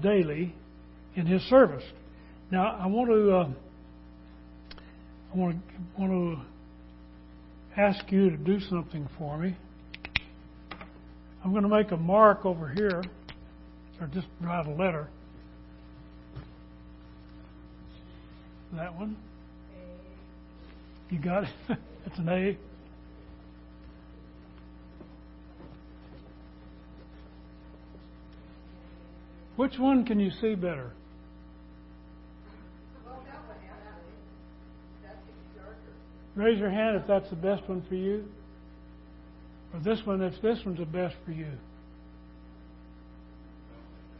daily in His service. Now, I want to uh, I want to want to ask you to do something for me. I'm going to make a mark over here, or just write a letter. That one. You got it? It's an A. Which one can you see better? Raise your hand if that's the best one for you. Or this one, if this one's the best for you.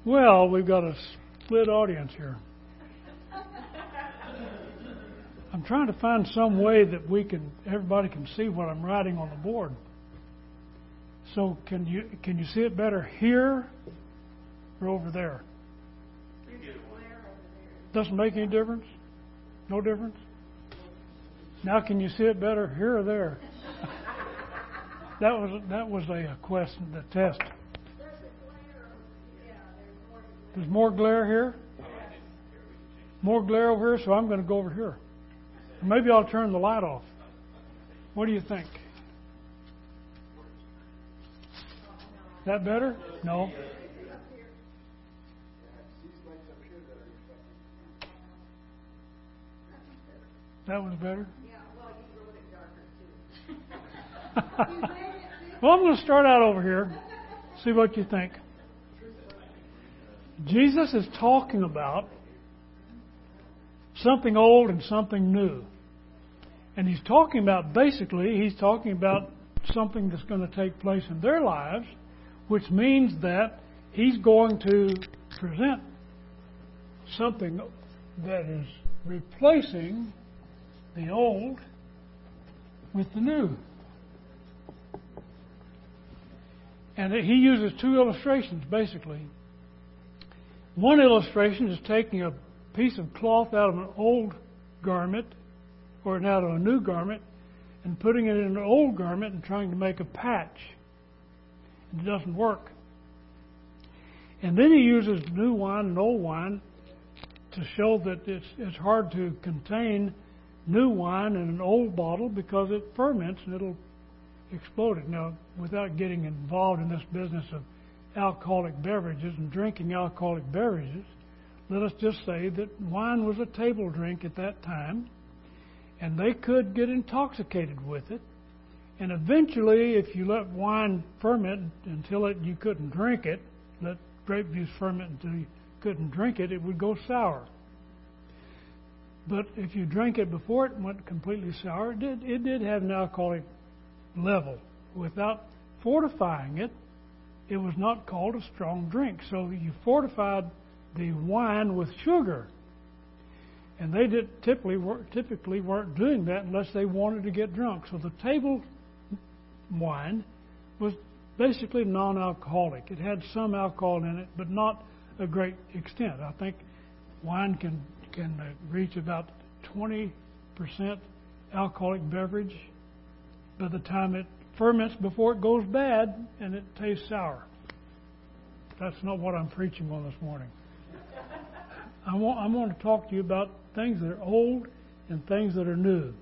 Well, we've got a split audience here. I'm trying to find some way that we can everybody can see what I'm writing on the board. So can you can you see it better here or over there? Doesn't make any difference? No difference? Now can you see it better here or there? that was that was a question, the test. There's more glare here. More glare over here, so I'm going to go over here. Maybe I'll turn the light off. What do you think? That better? No. That was better? well, I'm going to start out over here. See what you think. Jesus is talking about something old and something new. And he's talking about, basically, he's talking about something that's going to take place in their lives, which means that he's going to present something that is replacing the old with the new. And he uses two illustrations, basically. One illustration is taking a piece of cloth out of an old garment or out of a new garment and putting it in an old garment and trying to make a patch. It doesn't work. And then he uses new wine and old wine to show that it's, it's hard to contain new wine in an old bottle because it ferments and it'll explode it. Now, without getting involved in this business of alcoholic beverages and drinking alcoholic beverages, let us just say that wine was a table drink at that time, and they could get intoxicated with it. And eventually, if you let wine ferment until it, you couldn't drink it, let grape juice ferment until you couldn't drink it, it would go sour. But if you drank it before it went completely sour, it did, it did have an alcoholic level. Without fortifying it, it was not called a strong drink. So you fortified the wine with sugar. And they did typically typically weren't doing that unless they wanted to get drunk. So the table wine was basically non-alcoholic. It had some alcohol in it, but not a great extent. I think wine can can reach about 20% alcoholic beverage by the time it ferments before it goes bad and it tastes sour. That's not what I'm preaching on this morning. I want, I want to talk to you about things that are old and things that are new.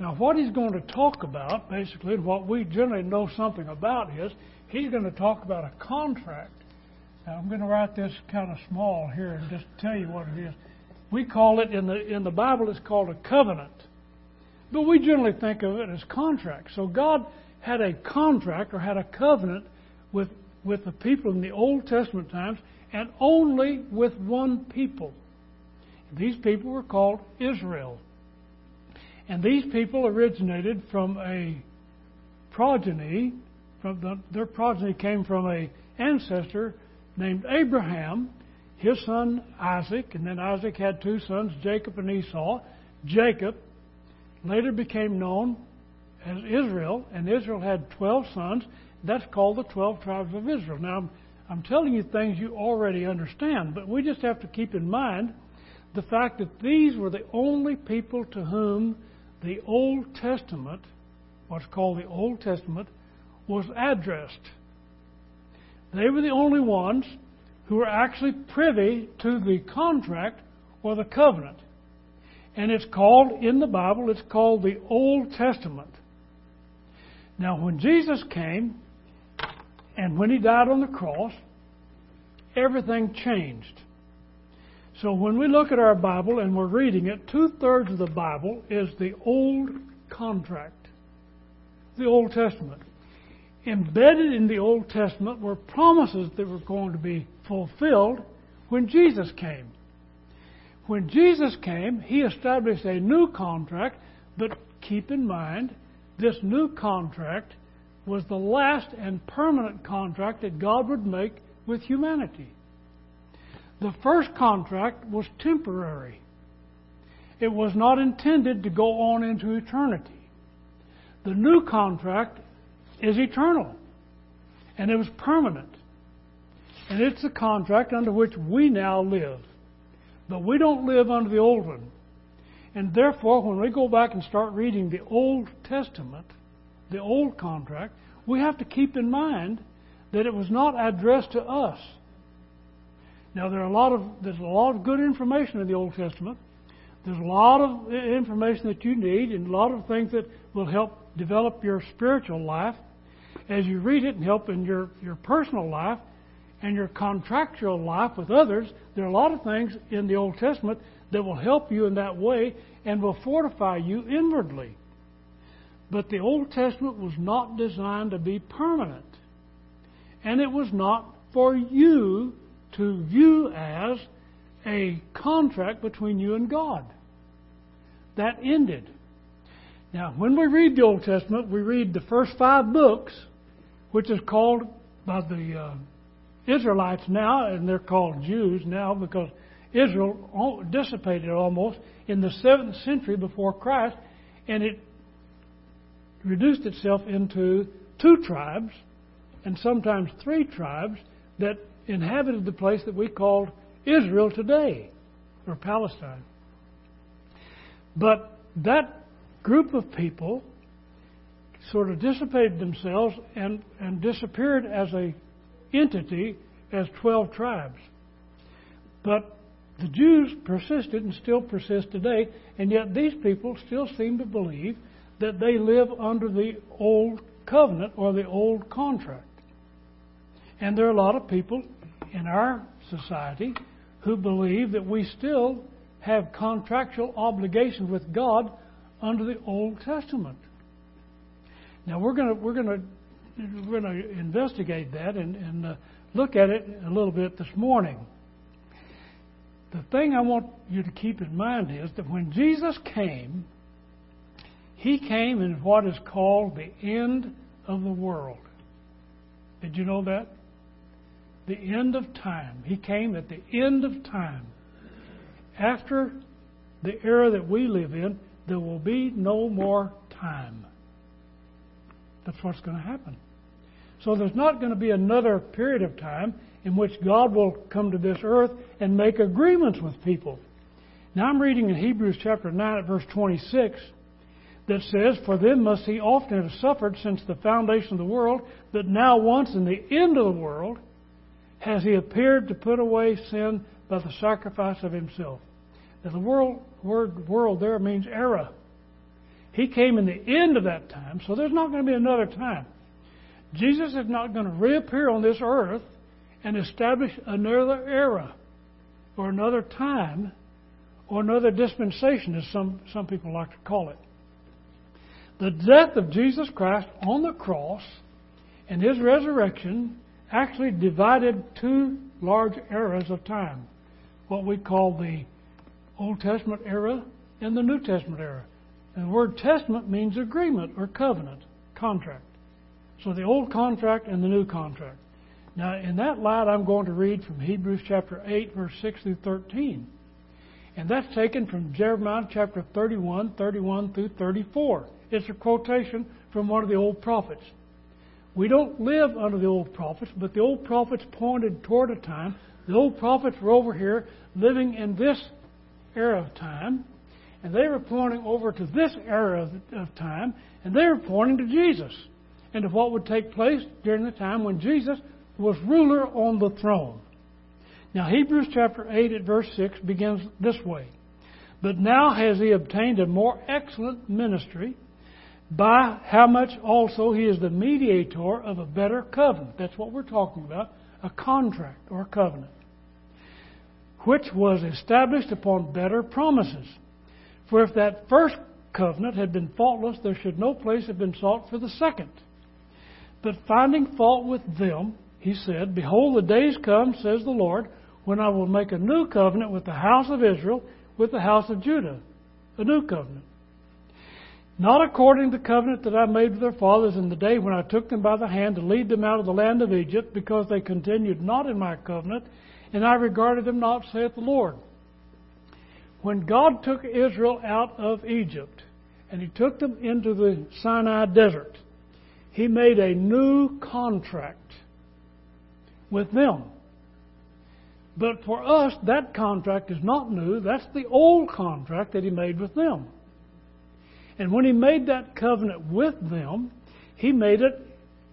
Now, what he's going to talk about, basically, what we generally know something about is he's going to talk about a contract. Now, I'm going to write this kind of small here and just tell you what it is. We call it in the in the Bible it's called a covenant. But we generally think of it as contract. So God had a contract or had a covenant with with the people in the Old Testament times and only with one people. These people were called Israel. And these people originated from a progeny, from the, their progeny came from a ancestor named Abraham, his son Isaac, and then Isaac had two sons, Jacob and Esau. Jacob later became known as Israel, and Israel had 12 sons. That's called the 12 tribes of Israel. Now, I'm telling you things you already understand, but we just have to keep in mind the fact that these were the only people to whom the Old Testament, what's called the Old Testament, was addressed. They were the only ones who were actually privy to the contract or the covenant. And it's called, in the Bible, it's called the Old Testament. Now, when Jesus came and when he died on the cross, everything changed. So when we look at our Bible and we're reading it, two thirds of the Bible is the Old Contract, the Old Testament. Embedded in the Old Testament were promises that were going to be fulfilled when Jesus came. When Jesus came, he established a new contract, but keep in mind, this new contract was the last and permanent contract that God would make with humanity. The first contract was temporary. It was not intended to go on into eternity. The new contract is eternal, and it was permanent. And it's the contract under which we now live. But we don't live under the old one. And therefore, when we go back and start reading the Old Testament, the old contract, we have to keep in mind that it was not addressed to us. Now there are a lot of there's a lot of good information in the Old Testament. There's a lot of information that you need and a lot of things that will help develop your spiritual life as you read it and help in your, your personal life and your contractual life with others. There are a lot of things in the Old Testament that will help you in that way and will fortify you inwardly. But the Old Testament was not designed to be permanent. And it was not for you to view as a contract between you and God. That ended. Now, when we read the Old Testament, we read the first five books, which is called by the uh, Israelites now, and they're called Jews now because Israel dissipated almost in the seventh century before Christ, and it reduced itself into two tribes, and sometimes three tribes that inhabited the place that we call Israel today, or Palestine. But that group of people sort of dissipated themselves and, and disappeared as a entity as 12 tribes. But the Jews persisted and still persist today, and yet these people still seem to believe that they live under the old covenant or the old contract. And there are a lot of people in our society who believe that we still have contractual obligations with God under the Old Testament. Now we're going to we're going to we're going to investigate that and, and uh, look at it a little bit this morning. The thing I want you to keep in mind is that when Jesus came, he came in what is called the end of the world. Did you know that? the end of time. He came at the end of time. After the era that we live in, there will be no more time. That's what's going to happen. So there's not going to be another period of time in which God will come to this earth and make agreements with people. Now I'm reading in Hebrews chapter 9 at verse 26 that says, For them must he often have suffered since the foundation of the world, that now once in the end of the world has he appeared to put away sin by the sacrifice of himself. Now, the world, word world there means era. He came in the end of that time, so there's not going to be another time. Jesus is not going to reappear on this earth and establish another era or another time or another dispensation, as some, some people like to call it. The death of Jesus Christ on the cross and his resurrection actually divided two large eras of time what we call the Old Testament era and the New Testament era. The word testament means agreement or covenant, contract. So the old contract and the new contract. Now, in that light, I'm going to read from Hebrews chapter 8, verse 6 through 13. And that's taken from Jeremiah chapter 31, 31 through 34. It's a quotation from one of the old prophets. We don't live under the old prophets, but the old prophets pointed toward a time. The old prophets were over here living in this era of time, and they were pointing over to this era of, time, and they were pointing to Jesus and to what would take place during the time when Jesus was ruler on the throne. Now, Hebrews chapter 8 at verse 6 begins this way But now has he obtained a more excellent ministry, by how much also he is the mediator of a better covenant. That's what we're talking about a contract or a covenant, which was established upon better promises. For if that first covenant had been faultless, there should no place have been sought for the second. But finding fault with them, he said, Behold, the days come, says the Lord, when I will make a new covenant with the house of Israel, with the house of Judah. A new covenant. Not according to the covenant that I made with their fathers in the day when I took them by the hand to lead them out of the land of Egypt, because they continued not in my covenant, and I regarded them not, saith the Lord. When God took Israel out of Egypt, and He took them into the Sinai desert, He made a new contract with them. But for us, that contract is not new. That's the old contract that He made with them. And when He made that covenant with them, He made it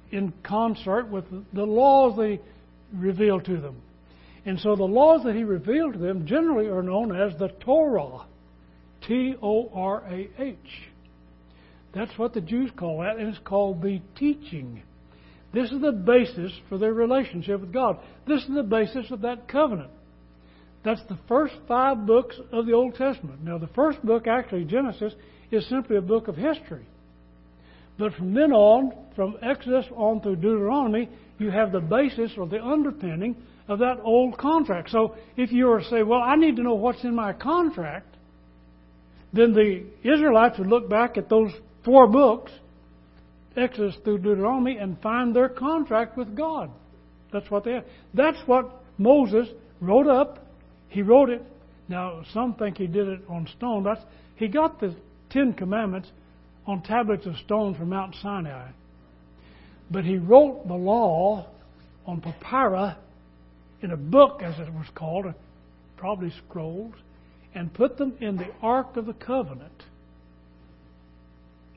in concert with the laws He revealed to them. And so the laws that He revealed to them generally are known as the Torah. T O R A H. That's what the Jews call that, and it's called the teaching. This is the basis for their relationship with God. This is the basis of that covenant. That's the first five books of the Old Testament. Now, the first book, actually, Genesis, is simply a book of history. But from then on, from Exodus on through Deuteronomy, you have the basis or the underpinning of that old contract. So if you were to say, well, I need to know what's in my contract, then the Israelites would look back at those four books Exodus through Deuteronomy and find their contract with God. That's what they have. That's what Moses wrote up. He wrote it. Now, some think he did it on stone. That's, he got the Ten Commandments on tablets of stone from Mount Sinai. But he wrote the law on papyrus in a book, as it was called, probably scrolls, and put them in the Ark of the Covenant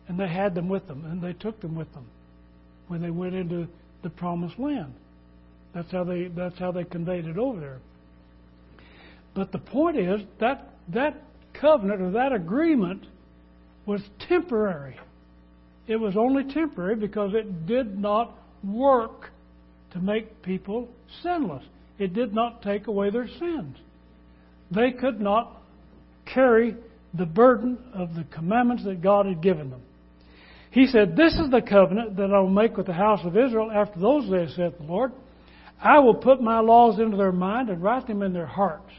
and they had them with them, and they took them with them when they went into the promised land. That's how they that's how they conveyed it over there. But the point is that that covenant or that agreement was temporary. It was only temporary because it did not work to make people sinless. It did not take away their sins. They could not carry the burden of the commandments that God had given them. He said, This is the covenant that I will make with the house of Israel after those days, saith the Lord. I will put my laws into their mind and write them in their hearts.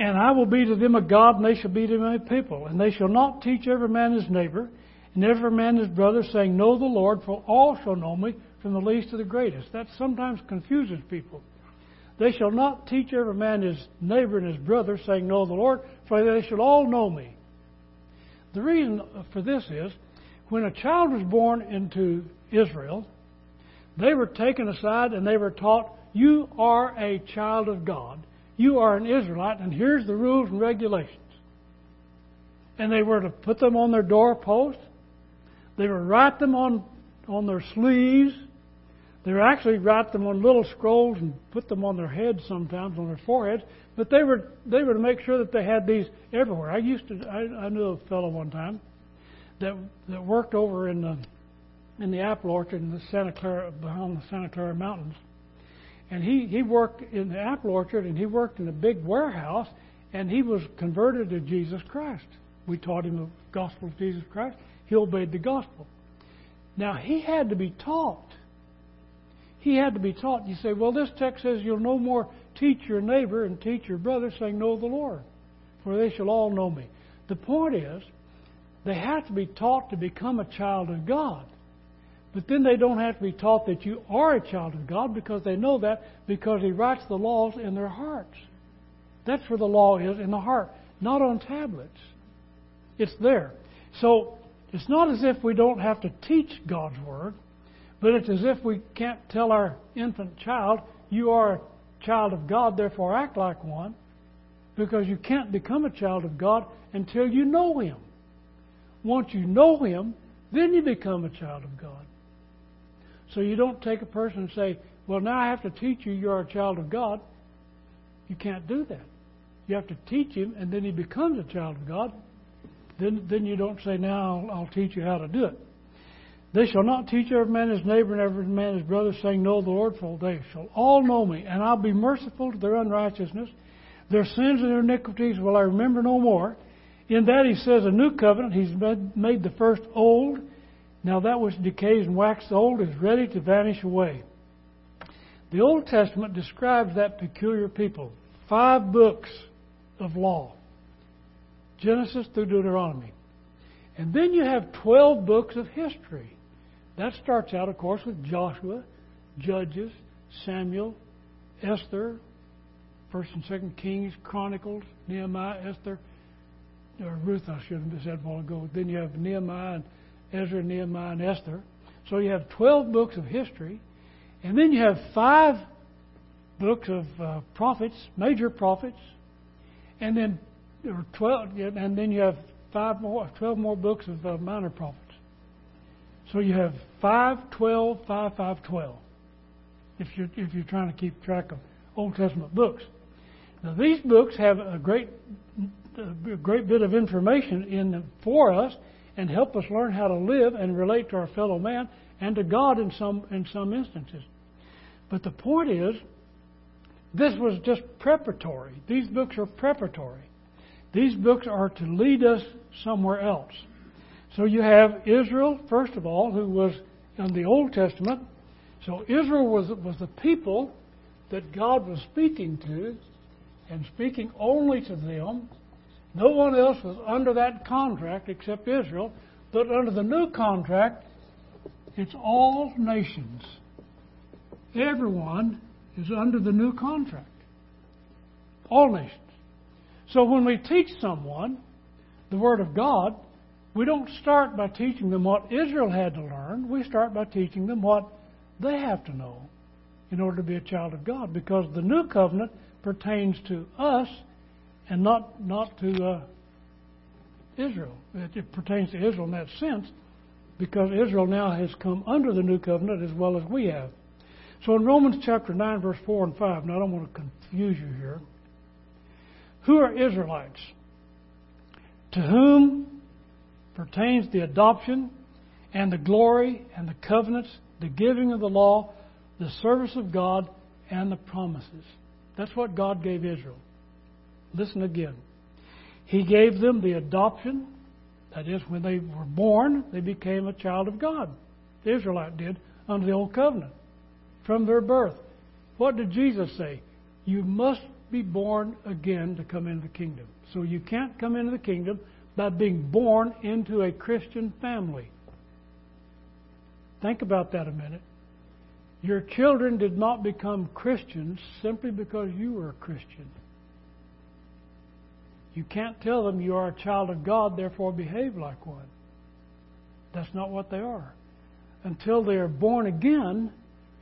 And I will be to them a God, and they shall be to a people. And they shall not teach every man his neighbor, and every man his brother, saying, Know the Lord, for all shall know me, from the least to the greatest. That sometimes confuses people. They shall not teach every man his neighbor and his brother, saying, Know the Lord, for they shall all know me. The reason for this is when a child was born into Israel, they were taken aside and they were taught, You are a child of God. You are an Israelite, and here's the rules and regulations. And they were to put them on their doorposts. They were to write them on, on their sleeves. They were actually write them on little scrolls and put them on their heads sometimes, on their foreheads. But they were they were to make sure that they had these everywhere. I used to I, I knew a fellow one time that that worked over in the in the apple orchard in the Santa Clara behind the Santa Clara Mountains. And he, he worked in the apple orchard and he worked in a big warehouse and he was converted to Jesus Christ. We taught him the gospel of Jesus Christ. He obeyed the gospel. Now he had to be taught. He had to be taught. You say, well, this text says you'll no more teach your neighbor and teach your brother, saying, Know the Lord, for they shall all know me. The point is, they have to be taught to become a child of God. But then they don't have to be taught that you are a child of God because they know that because He writes the laws in their hearts. That's where the law is, in the heart, not on tablets. It's there. So it's not as if we don't have to teach God's Word, but it's as if we can't tell our infant child, you are a child of God, therefore act like one, because you can't become a child of God until you know Him. Once you know Him, then you become a child of God. So you don't take a person and say, well, now I have to teach you you're a child of God. You can't do that. You have to teach him, and then he becomes a child of God. Then, then you don't say, Now I'll, I'll teach you how to do it. They shall not teach every man his neighbor and every man his brother, saying, Know the Lord, for they shall all know me, and I'll be merciful to their unrighteousness. Their sins and their iniquities will I remember no more. In that he says, A new covenant, he's made the first old. Now that which decays and waxes old is ready to vanish away. The Old Testament describes that peculiar people. Five books of law Genesis through Deuteronomy. And then you have 12 books of history. That starts out, of course, with Joshua, Judges, Samuel, Esther, First and Second Kings, Chronicles, Nehemiah, Esther, or Ruth, I should have said a while ago. Then you have Nehemiah and Ezra, Nehemiah, and Esther. So you have 12 books of history. And then you have five books of uh, prophets, major prophets, and then or 12, and then you have five more, 12 more books of uh, minor prophets. So you have 5, 12, 5, 5, 12. If you're, if you're trying to keep track of Old Testament books. Now these books have a great, a great bit of information in them for us and help us learn how to live and relate to our fellow man and to God in some in some instances. But the point is, this was just preparatory. These books are preparatory. These books are to lead us somewhere else. So you have Israel, first of all, who was in the Old Testament. So Israel was, was the people that God was speaking to and speaking only to them. No one else was under that contract except Israel. But under the new contract, it's all nations. Everyone is under the new contract. All nations. So when we teach someone the Word of God, we don't start by teaching them what Israel had to learn. We start by teaching them what they have to know in order to be a child of God, because the new covenant pertains to us and not not to uh, Israel. It, it pertains to Israel in that sense, because Israel now has come under the new covenant as well as we have. So in Romans chapter 9, verse 4 and 5, now I don't want to confuse you here. Who are Israelites? To whom pertains the adoption and the glory and the covenants, the giving of the law, the service of God, and the promises. That's what God gave Israel. Listen again. He gave them the adoption. That is, when they were born, they became a child of God. The Israelite did under the Old Covenant from their birth. What did Jesus say? You must be born again to come into the kingdom. So you can't come into the kingdom by being born into a Christian family. Think about that a minute. Your children did not become Christians simply because you were a Christian. You can't tell them you are a child of God, therefore behave like one. That's not what they are. Until they are born again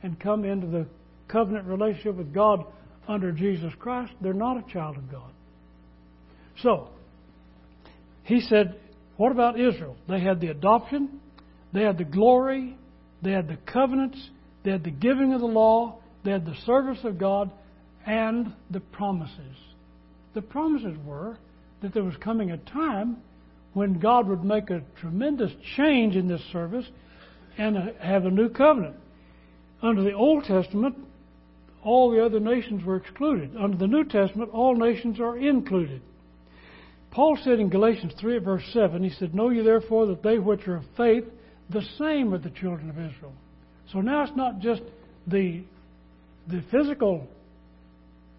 and come into the covenant relationship with God under Jesus Christ, they're not a child of God. So, he said, what about Israel? They had the adoption, they had the glory, they had the covenants, they had the giving of the law, they had the service of God, and the promises. The promises were that there was coming a time when God would make a tremendous change in this service and uh, have a new covenant. Under the Old Testament, all the other nations were excluded. Under the New Testament, all nations are included. Paul said in Galatians 3 verse 7, he said, Know ye therefore that they which are of faith, the same are the children of Israel. So now it's not just the, the physical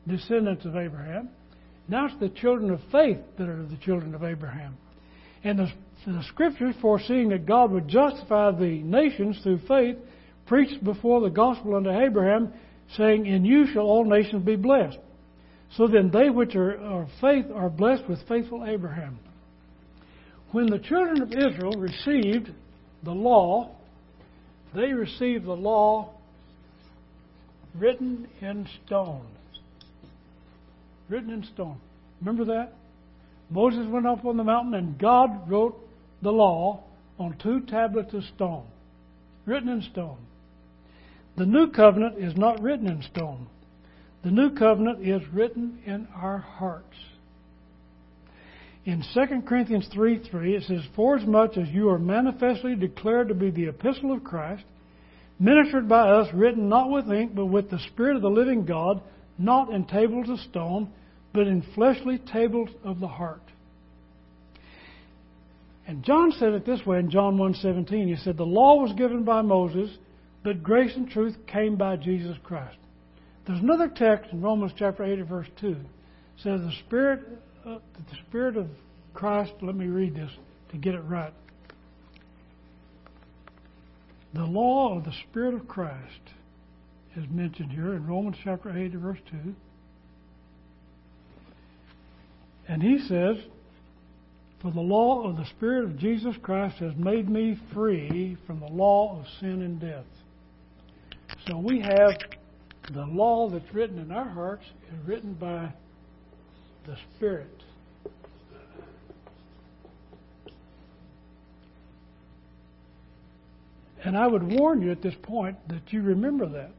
descendants of Abraham. Now it's the children of faith that are the children of Abraham. And the, the scriptures, foreseeing that God would justify the nations through faith, preached before the gospel unto Abraham, saying, In you shall all nations be blessed. So then they which are of faith are blessed with faithful Abraham. When the children of Israel received the law, they received the law written in stone. Written in stone. Remember that? Moses went up on the mountain and God wrote the law on two tablets of stone. Written in stone. The new covenant is not written in stone. The new covenant is written in our hearts. In 2 Corinthians 3 3, it says, Forasmuch as you are manifestly declared to be the epistle of Christ, ministered by us, written not with ink, but with the Spirit of the living God, not in tables of stone, but in fleshly tables of the heart. And John said it this way in John 1:17. He said, "The law was given by Moses, but grace and truth came by Jesus Christ." There's another text in Romans chapter 8 verse 2. It says the spirit uh, the spirit of Christ, let me read this to get it right. The law of the Spirit of Christ is mentioned here in Romans chapter 8, verse 2. And he says, For the law of the Spirit of Jesus Christ has made me free from the law of sin and death. So we have the law that's written in our hearts is written by the Spirit. And I would warn you at this point that you remember that.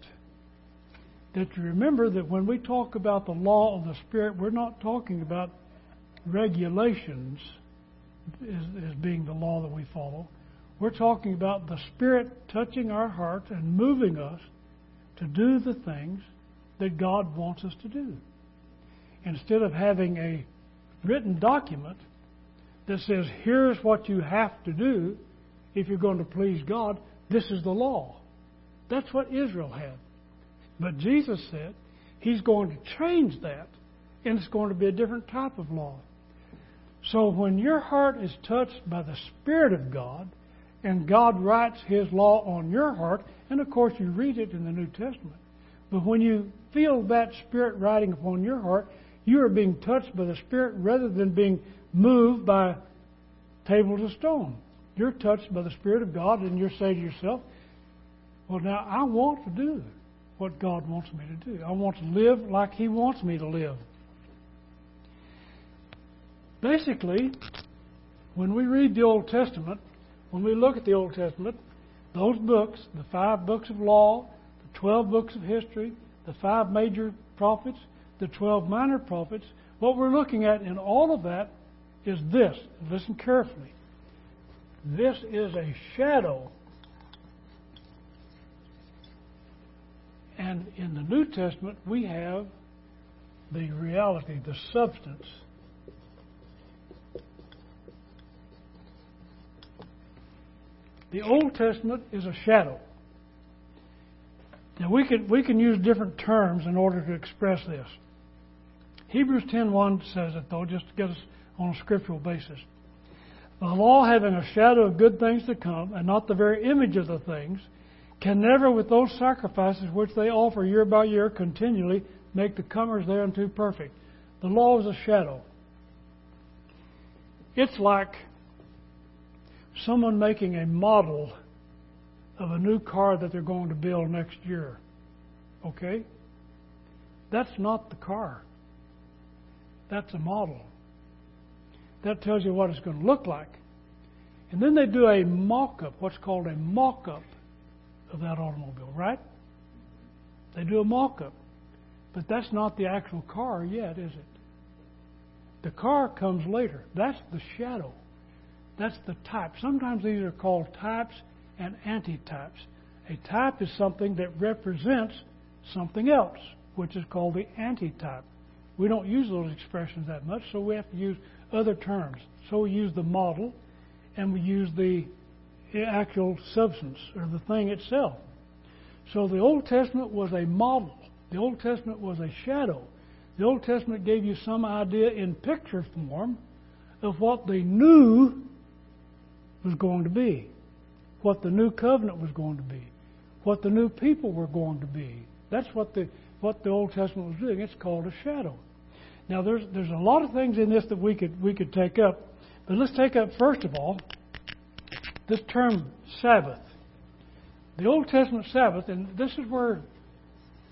That you remember that when we talk about the law of the Spirit, we're not talking about regulations as, being the law that we follow. We're talking about the Spirit touching our hearts and moving us to do the things that God wants us to do. Instead of having a written document that says, here's what you have to do if you're going to please God, this is the law. That's what Israel had. But Jesus said he's going to change that, and it's going to be a different type of law. So when your heart is touched by the Spirit of God, and God writes His law on your heart, and of course you read it in the New Testament, but when you feel that Spirit writing upon your heart, you are being touched by the Spirit rather than being moved by tables of stone you're touched by the Spirit of God and you're saying to yourself, well, now I want to do what God wants me to do. I want to live like He wants me to live. Basically, when we read the Old Testament, when we look at the Old Testament, those books, the five books of law, the twelve books of history, the five major prophets, the twelve minor prophets, what we're looking at in all of that is this. Listen carefully. This is a shadow. And in the New Testament, we have the reality, the substance. The Old Testament is a shadow. Now we can we can use different terms in order to express this. Hebrews 10:1 says it though, just to get us on a scriptural basis. The law, having a shadow of good things to come, and not the very image of the things, can never, with those sacrifices which they offer year by year continually, make the comers thereunto perfect. The law is a shadow. It's like someone making a model of a new car that they're going to build next year. Okay? That's not the car. That's a model. That tells you what it's going to look like. And then they do a mock up, what's called a mock up of that automobile, right? They do a mock up. But that's not the actual car yet, is it? The car comes later. That's the shadow. That's the type. Sometimes these are called types and antitypes. A type is something that represents something else, which is called the antitype. We don't use those expressions that much, so we have to use other terms. So we use the model and we use the actual substance or the thing itself. So the Old Testament was a model. The Old Testament was a shadow. The Old Testament gave you some idea in picture form of what the new was going to be, what the new covenant was going to be, what the new people were going to be. That's what the what the Old Testament was doing. It's called a shadow. Now, there's, there's a lot of things in this that we could, we could take up, but let's take up, first of all, this term Sabbath. The Old Testament Sabbath, and this is where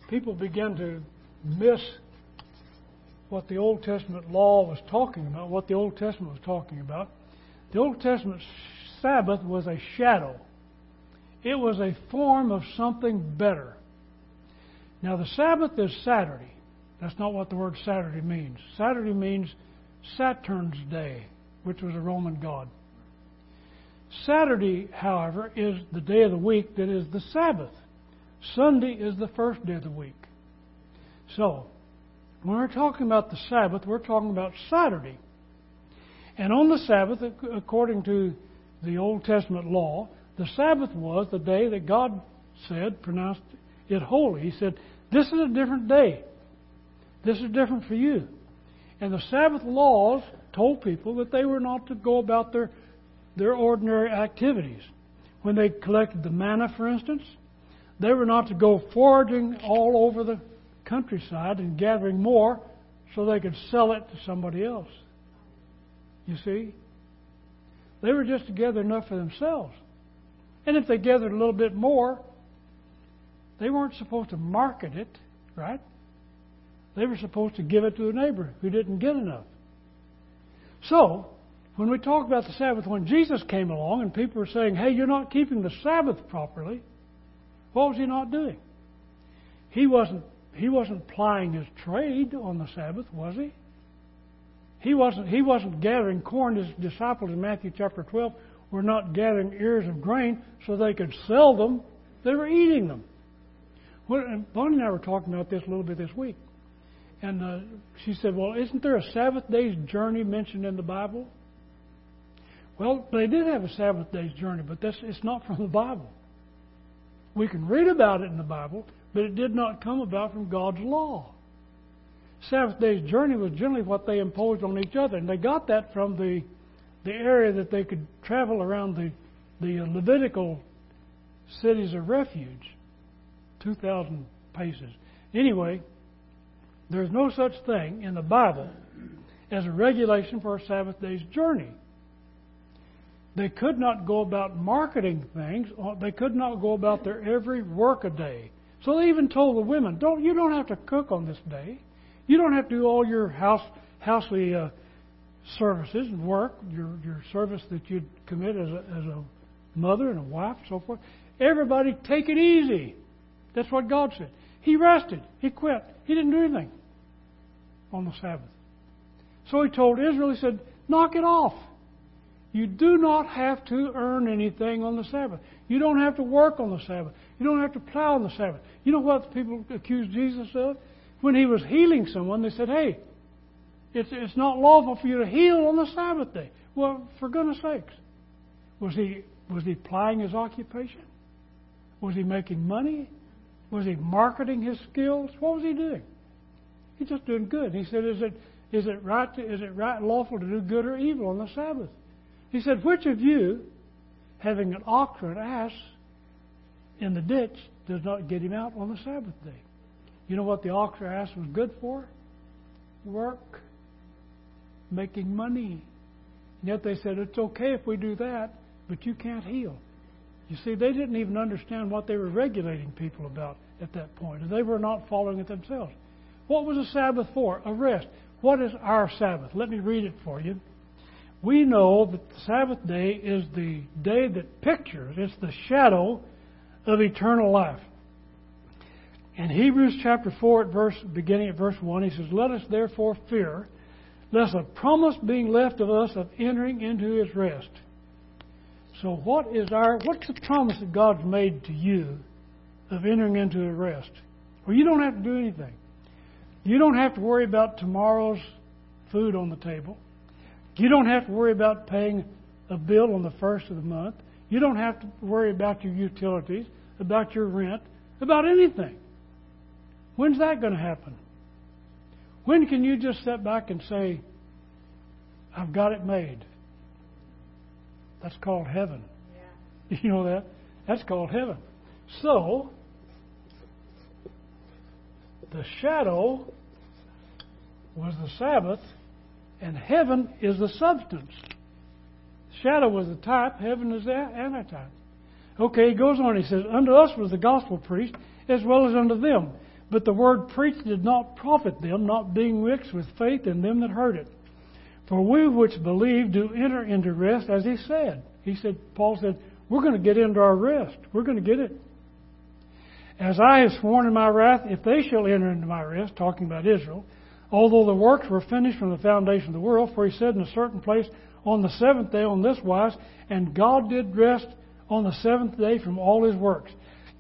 people begin to miss what the Old Testament law was talking about, what the Old Testament was talking about. The Old Testament Sabbath was a shadow, it was a form of something better. Now, the Sabbath is Saturday. That's not what the word Saturday means. Saturday means Saturn's day, which was a Roman god. Saturday, however, is the day of the week that is the Sabbath. Sunday is the first day of the week. So, when we're talking about the Sabbath, we're talking about Saturday. And on the Sabbath, according to the Old Testament law, the Sabbath was the day that God said, pronounced it holy. He said, This is a different day. This is different for you. And the Sabbath laws told people that they were not to go about their, their ordinary activities. When they collected the manna, for instance, they were not to go foraging all over the countryside and gathering more so they could sell it to somebody else. You see? They were just to gather enough for themselves. And if they gathered a little bit more, they weren't supposed to market it, right? They were supposed to give it to a neighbor who didn't get enough. So, when we talk about the Sabbath, when Jesus came along and people were saying, hey, you're not keeping the Sabbath properly, what was he not doing? He wasn't, he wasn't plying his trade on the Sabbath, was he? He wasn't, he wasn't gathering corn. His disciples in Matthew chapter 12 were not gathering ears of grain so they could sell them. They were eating them. Well, and Bonnie and I were talking about this a little bit this week. And uh, she said, Well, isn't there a Sabbath day's journey mentioned in the Bible? Well, they did have a Sabbath day's journey, but that's, it's not from the Bible. We can read about it in the Bible, but it did not come about from God's law. Sabbath day's journey was generally what they imposed on each other, and they got that from the the area that they could travel around the the Levitical cities of refuge, two thousand paces. Anyway, there's no such thing in the Bible as a regulation for a Sabbath day's journey. They could not go about marketing things. Uh, they could not go about their every work a day. So they even told the women, "Don't you don't have to cook on this day. You don't have to do all your house housely uh, services and work, your your service that you'd commit as a, as a mother and a wife, and so forth. Everybody take it easy. That's what God said. He rested. He quit. He didn't do anything on the Sabbath. So he told Israel, he said, knock it off. You do not have to earn anything on the Sabbath. You don't have to work on the Sabbath. You don't have to plow on the Sabbath. You know what people accused Jesus of? When he was healing someone, they said, hey, it's, it's not lawful for you to heal on the Sabbath day. Well, for goodness sakes. Was he, was he plying his occupation? Was he making money? Was he marketing his skills? What was he doing? He's just doing good. He said, Is it, is it right to, is it right lawful to do good or evil on the Sabbath? He said, Which of you, having an ox or an ass in the ditch, does not get him out on the Sabbath day? You know what the ox or ass was good for? Work, making money. And yet they said, It's okay if we do that, but you can't heal. You see, they didn't even understand what they were regulating people about at that point, and they were not following it themselves. What was a Sabbath for? A rest. What is our Sabbath? Let me read it for you we know that the Sabbath day is the day that pictures, it's the shadow of eternal life. In Hebrews chapter 4, at verse, beginning at verse 1, he says, Let us therefore fear, lest a promise being left of us of entering into his rest. So what is our what's the promise that God's made to you of entering into his rest? Well, you don't have to do anything. You don't have to worry about tomorrow's food on the table. You don't have to worry about paying a bill on the first of the month. You don't have to worry about your utilities, about your rent, about anything. When's that going to happen? When can you just step back and say, I've got it made? That's called heaven. Yeah. You know that? That's called heaven. So, the shadow was the Sabbath and heaven is the substance. Shadow was the type, heaven is the antitype. Okay, he goes on, he says, Unto us was the gospel preached, as well as unto them. But the word preached did not profit them, not being mixed with faith in them that heard it. For we which believe do enter into rest, as he said. He said, Paul said, We're going to get into our rest. We're going to get it. As I have sworn in my wrath, if they shall enter into my rest, talking about Israel, although the works were finished from the foundation of the world, for he said in a certain place, on the seventh day on this wise, and God did rest on the seventh day from all his works.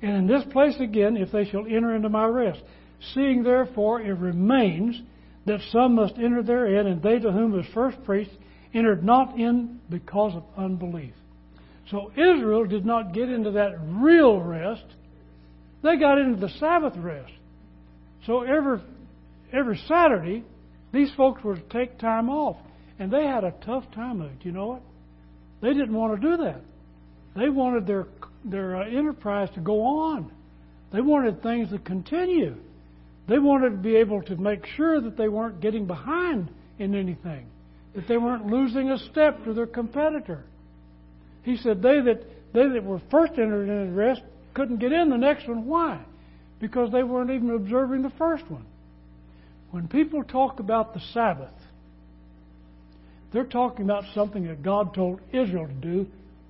And in this place again, if they shall enter into my rest. Seeing therefore it remains that some must enter therein, and they to whom was first preached entered not in because of unbelief. So Israel did not get into that real rest. They got into the Sabbath rest. So every every Saturday, these folks were to take time off, and they had a tough time of it. You know what? They didn't want to do that. They wanted their their uh, enterprise to go on. They wanted things to continue. They wanted to be able to make sure that they weren't getting behind in anything, that they weren't losing a step to their competitor. He said they that they that were first entered in into rest couldn't get in the next one. Why? Because they weren't even observing the first one. When people talk about the Sabbath, they're talking about something that God told Israel to do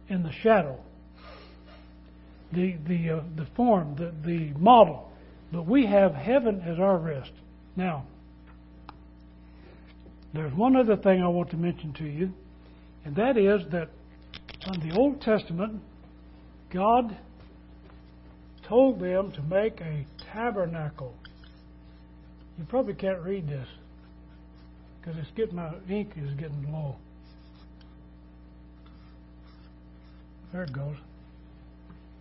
in the shadow, the the uh, the form, the the model. But we have heaven as our rest. Now, there's one other thing I want to mention to you, and that is that in the Old Testament, God told them to make a tabernacle. You probably can't read this because it's getting my ink is getting low. There it goes.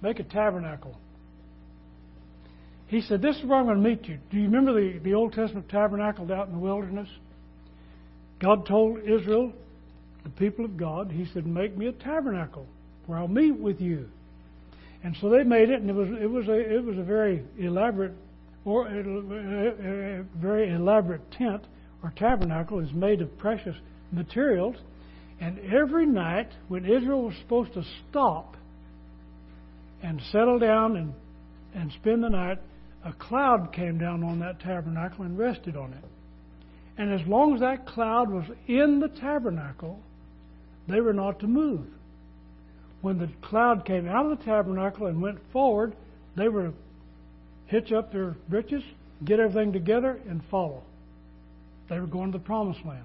Make a tabernacle. He said, This is where I'm going to meet you. Do you remember the, the Old Testament tabernacle out in the wilderness? God told Israel, the people of God, He said, Make me a tabernacle where I'll meet with you. And so they made it, and it was it was a it was a very elaborate or a, very elaborate tent or tabernacle. is made of precious materials. And every night, when Israel was supposed to stop and settle down and and spend the night, a cloud came down on that tabernacle and rested on it. And as long as that cloud was in the tabernacle, they were not to move. When the cloud came out of the tabernacle and went forward, they were to hitch up their breeches, get everything together, and follow. They were going to the promised land.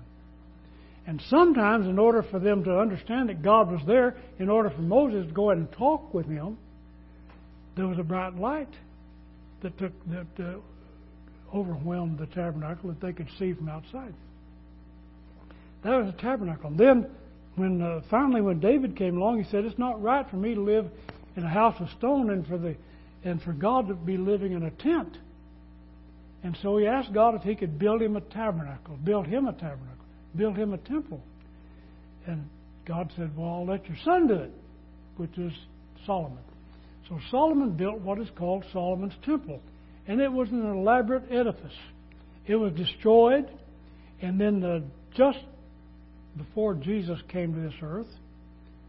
And sometimes, in order for them to understand that God was there, in order for Moses to go ahead and talk with him, there was a bright light that took that uh, overwhelmed the tabernacle that they could see from outside. That was a tabernacle. And then, when uh, finally when David came along, he said, "It's not right for me to live in a house of stone, and for the and for God to be living in a tent." And so he asked God if he could build him a tabernacle, build him a tabernacle, build him a temple. And God said, "Well, I'll let your son do it," which is Solomon. So Solomon built what is called Solomon's Temple. And it was an elaborate edifice. It was destroyed, and then uh, just before Jesus came to this earth,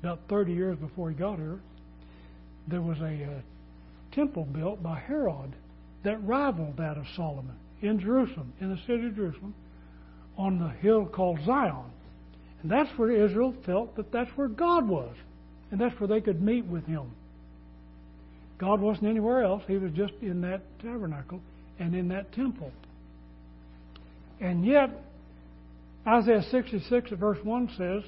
about 30 years before he got here, there was a uh, temple built by Herod that rivaled that of Solomon in Jerusalem, in the city of Jerusalem, on the hill called Zion. And that's where Israel felt that that's where God was, and that's where they could meet with him. God wasn't anywhere else. He was just in that tabernacle and in that temple. And yet, Isaiah 66 verse 1 says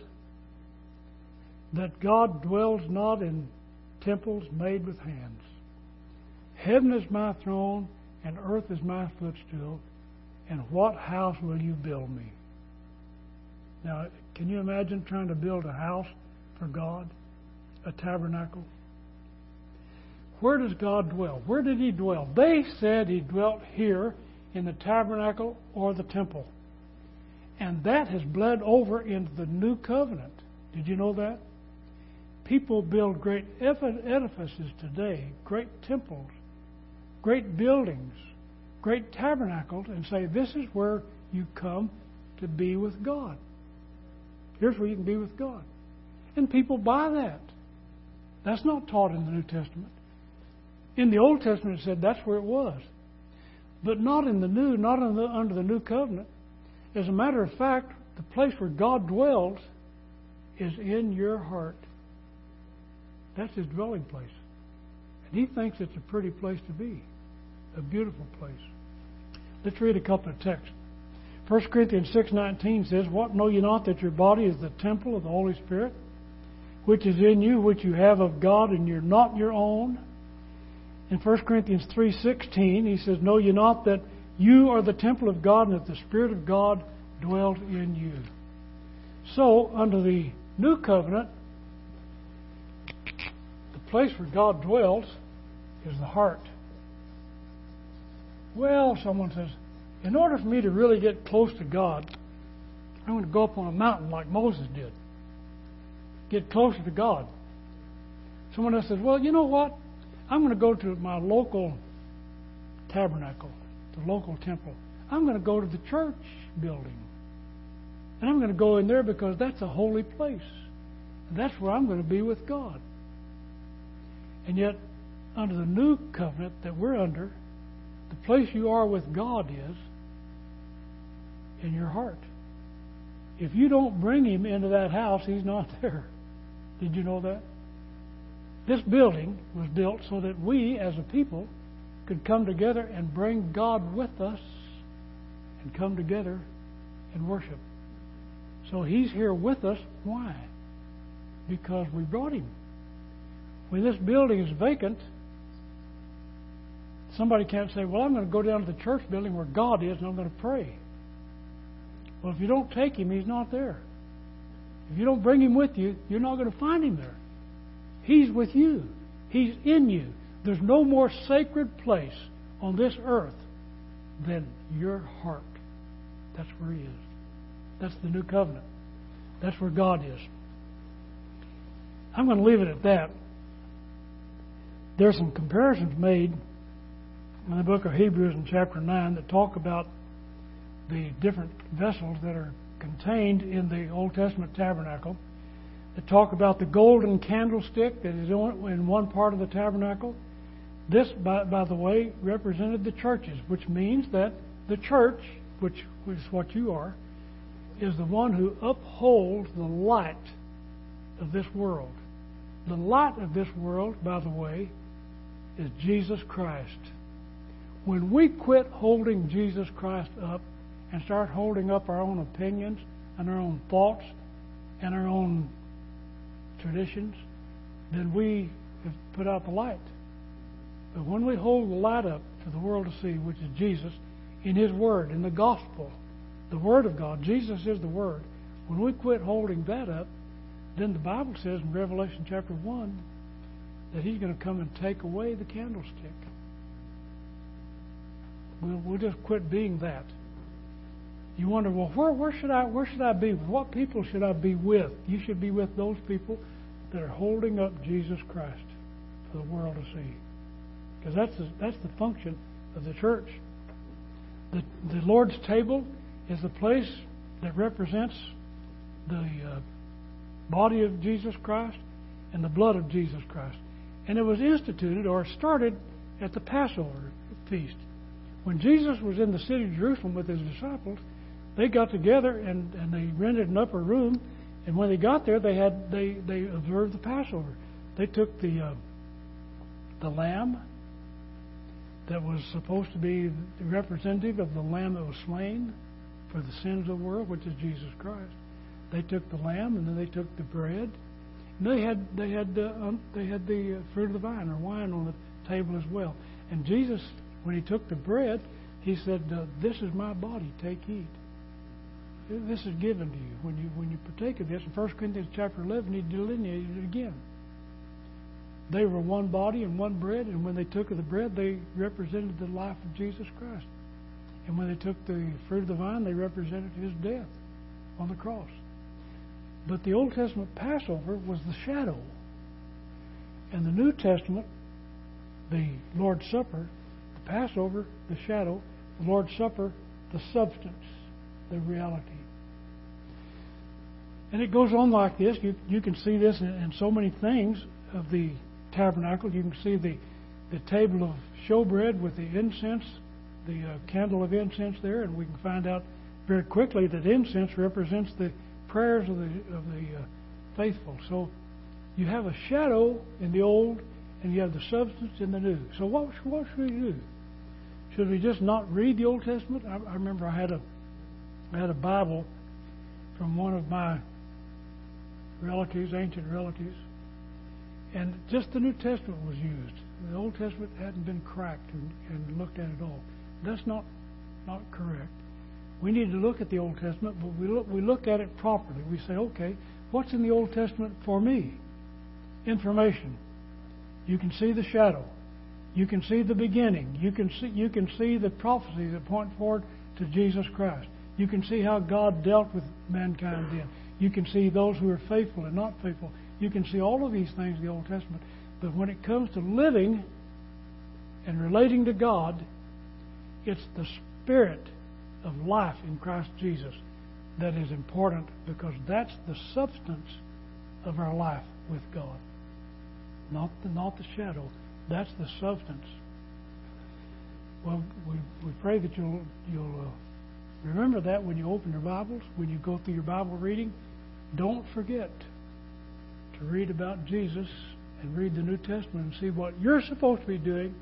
that God dwells not in temples made with hands. Heaven is my throne, and earth is my footstool. And what house will you build me? Now, can you imagine trying to build a house for God? A tabernacle? Where does God dwell? Where did He dwell? They said He dwelt here in the tabernacle or the temple. And that has bled over into the new covenant. Did you know that? People build great edifices today, great temples, great buildings, great tabernacles, and say, This is where you come to be with God. Here's where you can be with God. And people buy that. That's not taught in the New Testament. In the Old Testament, it said that's where it was. But not in the New, not the, under the New Covenant. As a matter of fact, the place where God dwells is in your heart. That's his dwelling place. And he thinks it's a pretty place to be. a beautiful place. Let's read a couple of texts. 1 Corinthians 6:19 says, "What know you not that your body is the temple of the Holy Spirit, which is in you, which you have of God, and you're not your own?" In 1 Corinthians 3:16, he says, "Know you not that you are the temple of God, and that the Spirit of God dwells in you?" So, under the new covenant, the place where God dwells is the heart. Well, someone says, in order for me to really get close to God, I'm going to go up on a mountain like Moses did. Get closer to God. Someone else says, well, you know what? I'm going to go to my local tabernacle, the local temple. I'm going to go to the church building. And I'm going to go in there because that's a holy place. And that's where I'm going to be with God. And yet, under the new covenant that we're under, the place you are with God is in your heart. If you don't bring Him into that house, He's not there. Did you know that? This building was built so that we, as a people, could come together and bring God with us and come together and worship. So He's here with us. Why? Because we brought Him. When this building is vacant, somebody can't say, Well, I'm going to go down to the church building where God is and I'm going to pray. Well, if you don't take Him, He's not there. If you don't bring Him with you, you're not going to find Him there. He's with you, He's in you. There's no more sacred place on this earth than your heart. That's where He is. That's the new covenant. That's where God is. I'm going to leave it at that. There's some comparisons made in the book of Hebrews in chapter 9 that talk about the different vessels that are contained in the Old Testament tabernacle. That talk about the golden candlestick that is in one part of the tabernacle. This, by, by the way, represented the churches, which means that the church, which is what you are, is the one who upholds the light of this world. The light of this world, by the way, is Jesus Christ. When we quit holding Jesus Christ up and start holding up our own opinions and our own thoughts and our own traditions, then we have put out the light. But when we hold the light up for the world to see, which is Jesus, in His Word, in the gospel, the Word of God, Jesus is the Word. When we quit holding that up, then the Bible says in Revelation chapter 1 that He's going to come and take away the candlestick. We'll, we'll just quit being that. You wonder, well, where, where should I where should I be? What people should I be with? You should be with those people that are holding up Jesus Christ for the world to see, because that's the, that's the function of the church. The the Lord's table is the place that represents the uh, body of Jesus Christ and the blood of Jesus Christ, and it was instituted or started at the Passover feast when Jesus was in the city of Jerusalem with his disciples they got together and, and they rented an upper room. And when they got there, they had they, they observed the Passover. They took the uh, the lamb that was supposed to be the representative of the lamb that was slain for the sins of the world, which is Jesus Christ. They took the lamb and then they took the bread. And they had they had uh, um, they had the uh, fruit of the vine or wine on the table as well. And Jesus, when he took the bread, he said, "This is my body. Take, eat." This is given to you. When you when you partake of this, in 1 Corinthians chapter 11, he delineated it again. They were one body and one bread, and when they took of the bread, they represented the life of Jesus Christ. And when they took the fruit of the vine, they represented his death on the cross. But the Old Testament Passover was the shadow. And the New Testament, the Lord's Supper, the Passover, the shadow, the Lord's Supper, the substance the reality. And it goes on like this. You, you can see this in, in so many things of the tabernacle. You can see the, the table of showbread with the incense, the uh, candle of incense there, and we can find out very quickly that incense represents the prayers of the, of the uh, faithful. So you have a shadow in the old, and you have the substance in the new. So what, what should we do? Should we just not read the Old Testament? I, I remember I had a I had a Bible from one of my relatives, ancient relatives, and just the New Testament was used. The Old Testament hadn't been cracked and, and looked at at all. That's not not correct. We need to look at the Old Testament, but we look we look at it properly. We say, okay, what's in the Old Testament for me? Information. You can see the shadow. You can see the beginning. You can see you can see the prophecies that point forward to Jesus Christ. You can see how God dealt with mankind then. You can see those who are faithful and not faithful. You can see all of these things in the Old Testament. But when it comes to living and relating to God, it's the spirit of life in Christ Jesus that is important because that's the substance of our life with God. Not the, not the shadow. That's the substance. Well, we, we pray that you'll, you'll uh, Remember that when you open your Bibles, when you go through your Bible reading. Don't forget to read about Jesus and read the New Testament and see what you're supposed to be doing.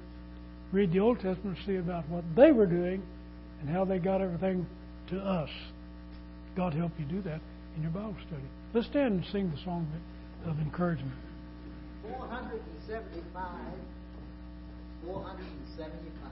Read the Old Testament and see about what they were doing and how they got everything to us. God help you do that in your Bible study. Let's stand and sing the song of encouragement. 475. 475.